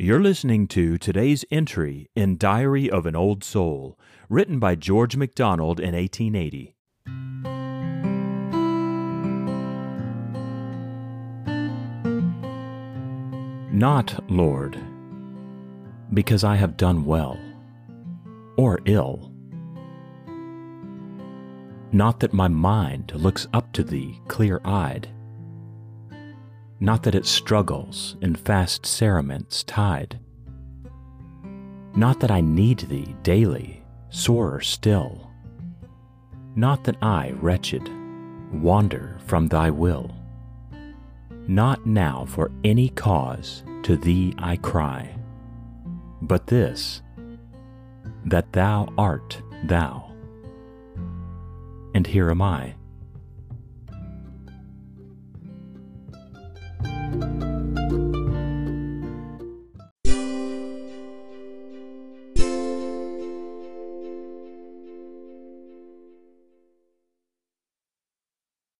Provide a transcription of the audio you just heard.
You're listening to today's entry in Diary of an Old Soul, written by George MacDonald in 1880. Not, Lord, because I have done well or ill. Not that my mind looks up to thee clear eyed not that it struggles in fast cerements tied. Not that I need thee daily, sorer still. Not that I, wretched, wander from thy will. Not now for any cause to thee I cry, but this, that thou art thou. And here am I.